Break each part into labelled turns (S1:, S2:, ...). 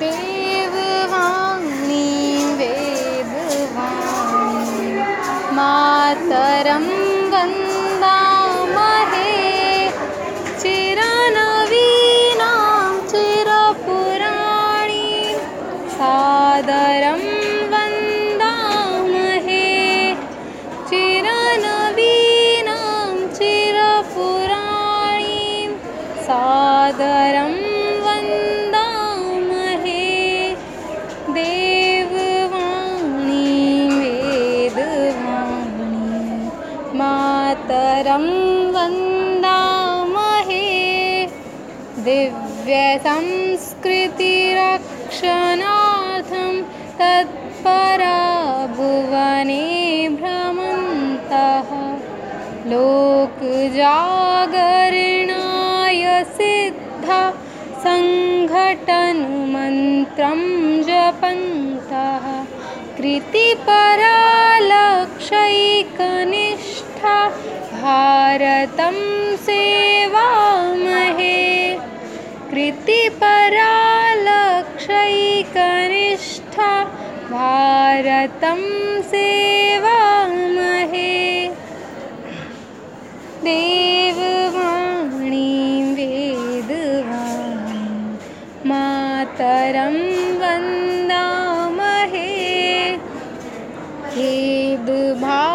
S1: देववाणी वन्दामहे दिव्यसंस्कृतिरक्षणार्थं तत्परा भुवने भ्रमन्तः। लोकजागरणाय सिद्धा सङ्घटनमन्त्रं जपन्तः। कृतिपरालक्षैकनिष्ठा भारतं सेवामहे कृतिपरालक्षैकनिष्ठा भारतं सेवामहे। देववाणी वेदवाणी मातरं वन्दामहे। हेदुभावनिवारणार्थं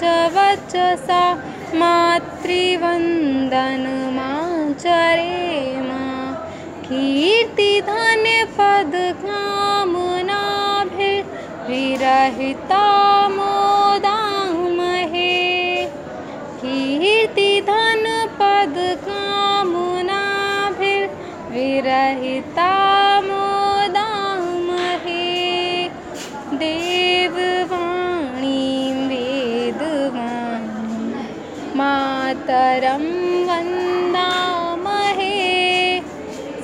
S1: च वचसा मातृवन्दनमाचरेम। कीर्तिधन्यपदकामनाभिर्विरहिता मोदामहे कीर्तिधनपदकामनाभिर्विरहिता मातरं वन्दामहे।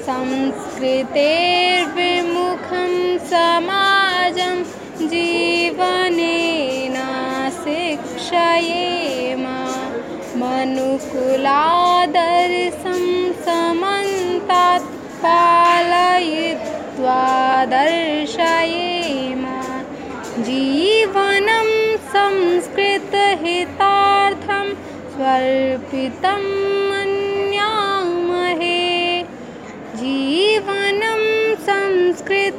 S1: संस्कृतेर्विमुखं समाजं जीवनेन शिक्षयेम मनुकुलादर्शं समन्तात् पालयित्वा दर्शयेम। जीवनं संस्कृतहितार्थं स्वर्पितं मन्यामहे जीवनं संस्कृतहितार्थं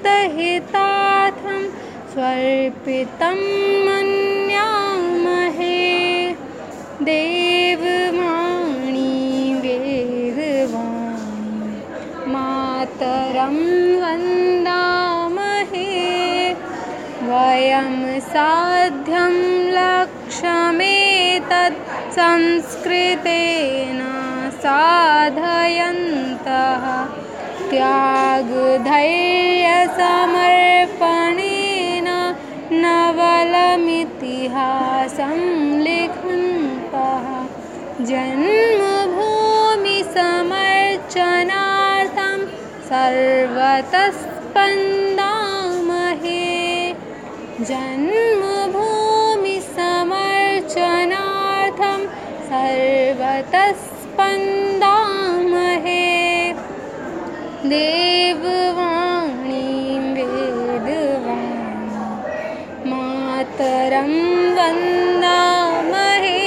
S1: स्वर्पितं मन्यामहे देववाणी वेदवाणी मातरं वन्दामहे वयं साध्यं संस्कृतेन साधयन्तः त्यागधैर्यसमर्पणेन नवलमितिहासं लिखन्तः। जन्मभूमिसमर्चनार्थं सर्वतः स्पन्दामहे। जन्मभूमिसमर्चनार्थं सर्वतः स्पन्दामहे देववाणीं वेदवाणी मातरं वन्दामहे।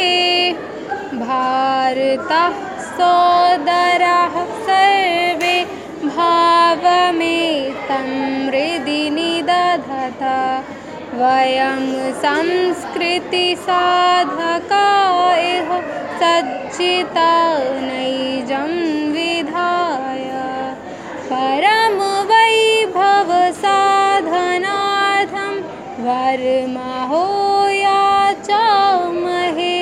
S1: भारतः सोदरः सर्वे भावमेतं हृदि निदधत वयं संस्कृतिसाधका इह सज्जिता नैजं विधाय। परमवैभवसाधनार्थं वरमहो याचामहे।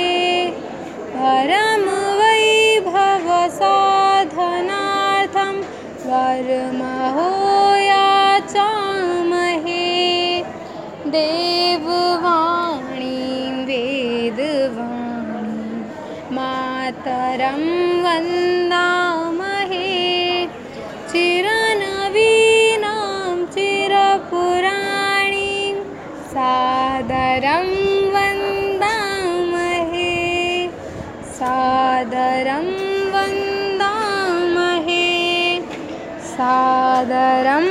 S1: परमवैभवसाधनार्थं वरमहो देववाणीं वेदवाणी। मातरं वन्दामहे चिरनवीनां चिरपुराणीं सादरं वन्दामहे सादरं वन्दामहे सादरं